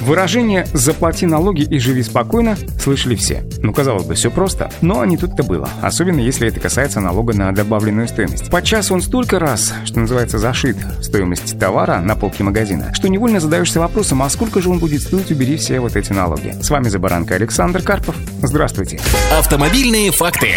Выражение «заплати налоги и живи спокойно» слышали все. Ну, казалось бы, все просто, но не тут-то было. Особенно, если это касается налога на добавленную стоимость. Подчас он столько раз, что называется, зашит стоимость товара на полке магазина, что невольно задаешься вопросом, а сколько же он будет стоить, убери все вот эти налоги. С вами «За баранкой» Александр Карпов. Здравствуйте. Автомобильные факты.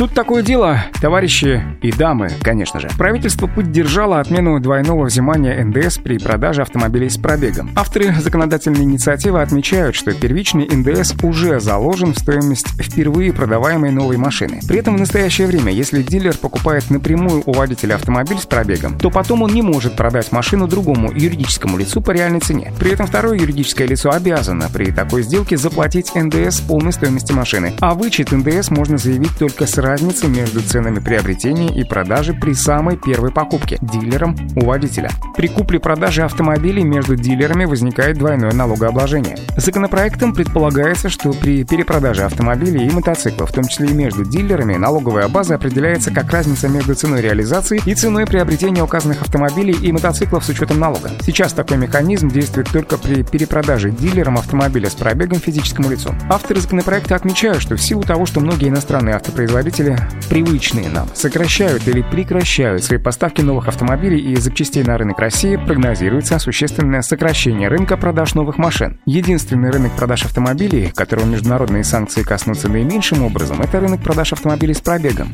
Тут такое дело, товарищи и дамы, конечно же. Правительство поддержало отмену двойного взимания НДС при продаже автомобилей с пробегом. Авторы законодательной инициативы отмечают, что первичный НДС уже заложен в стоимость впервые продаваемой новой машины. При этом в настоящее время, если дилер покупает напрямую у водителя автомобиль с пробегом, то потом он не может продать машину другому юридическому лицу по реальной цене. При этом второе юридическое лицо обязано при такой сделке заплатить НДС полной стоимости машины, а вычет НДС можно заявить только с разницы между ценами приобретения и продажи при самой первой покупке дилером у водителя. При купле-продаже автомобилей между дилерами возникает двойное налогообложение. Законопроектом предполагается, что при перепродаже автомобилей и мотоциклов, в том числе и между дилерами, налоговая база определяется как разница между ценой реализации и ценой приобретения указанных автомобилей и мотоциклов с учетом налога. Сейчас такой механизм действует только при перепродаже дилерам автомобиля с пробегом физическому лицу. Авторы законопроекта отмечают, что в силу того, что многие иностранные автопроизводители производители, привычные нам, сокращают или прекращают свои поставки новых автомобилей и запчастей на рынок России, прогнозируется существенное сокращение рынка продаж новых машин. Единственный рынок продаж автомобилей, которого международные санкции коснутся наименьшим образом, это рынок продаж автомобилей с пробегом.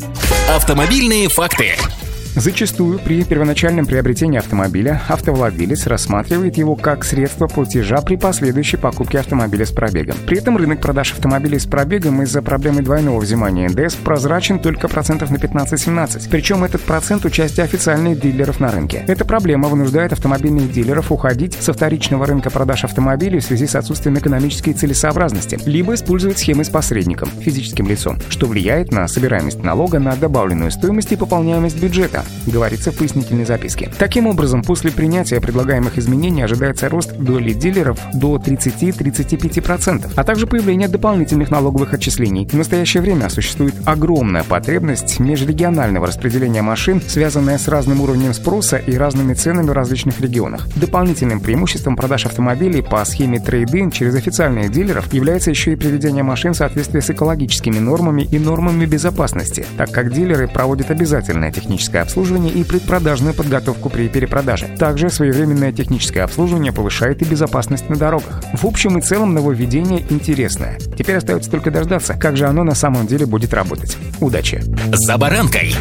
Автомобильные факты. Зачастую при первоначальном приобретении автомобиля автовладелец рассматривает его как средство платежа при последующей покупке автомобиля с пробегом. При этом рынок продаж автомобилей с пробегом из-за проблемы двойного взимания НДС прозрачен только процентов на 15-17. Причем этот процент участия официальных дилеров на рынке. Эта проблема вынуждает автомобильных дилеров уходить со вторичного рынка продаж автомобилей в связи с отсутствием экономической целесообразности, либо использовать схемы с посредником, физическим лицом, что влияет на собираемость налога на добавленную стоимость и пополняемость бюджета говорится в пояснительной записке. Таким образом, после принятия предлагаемых изменений ожидается рост доли дилеров до 30-35%, а также появление дополнительных налоговых отчислений. В настоящее время существует огромная потребность межрегионального распределения машин, связанная с разным уровнем спроса и разными ценами в различных регионах. Дополнительным преимуществом продаж автомобилей по схеме трейд-ин через официальных дилеров является еще и приведение машин в соответствии с экологическими нормами и нормами безопасности, так как дилеры проводят обязательное техническое обслуживание обслуживание и предпродажную подготовку при перепродаже. Также своевременное техническое обслуживание повышает и безопасность на дорогах. В общем и целом нововведение интересное. Теперь остается только дождаться, как же оно на самом деле будет работать. Удачи! За баранкой!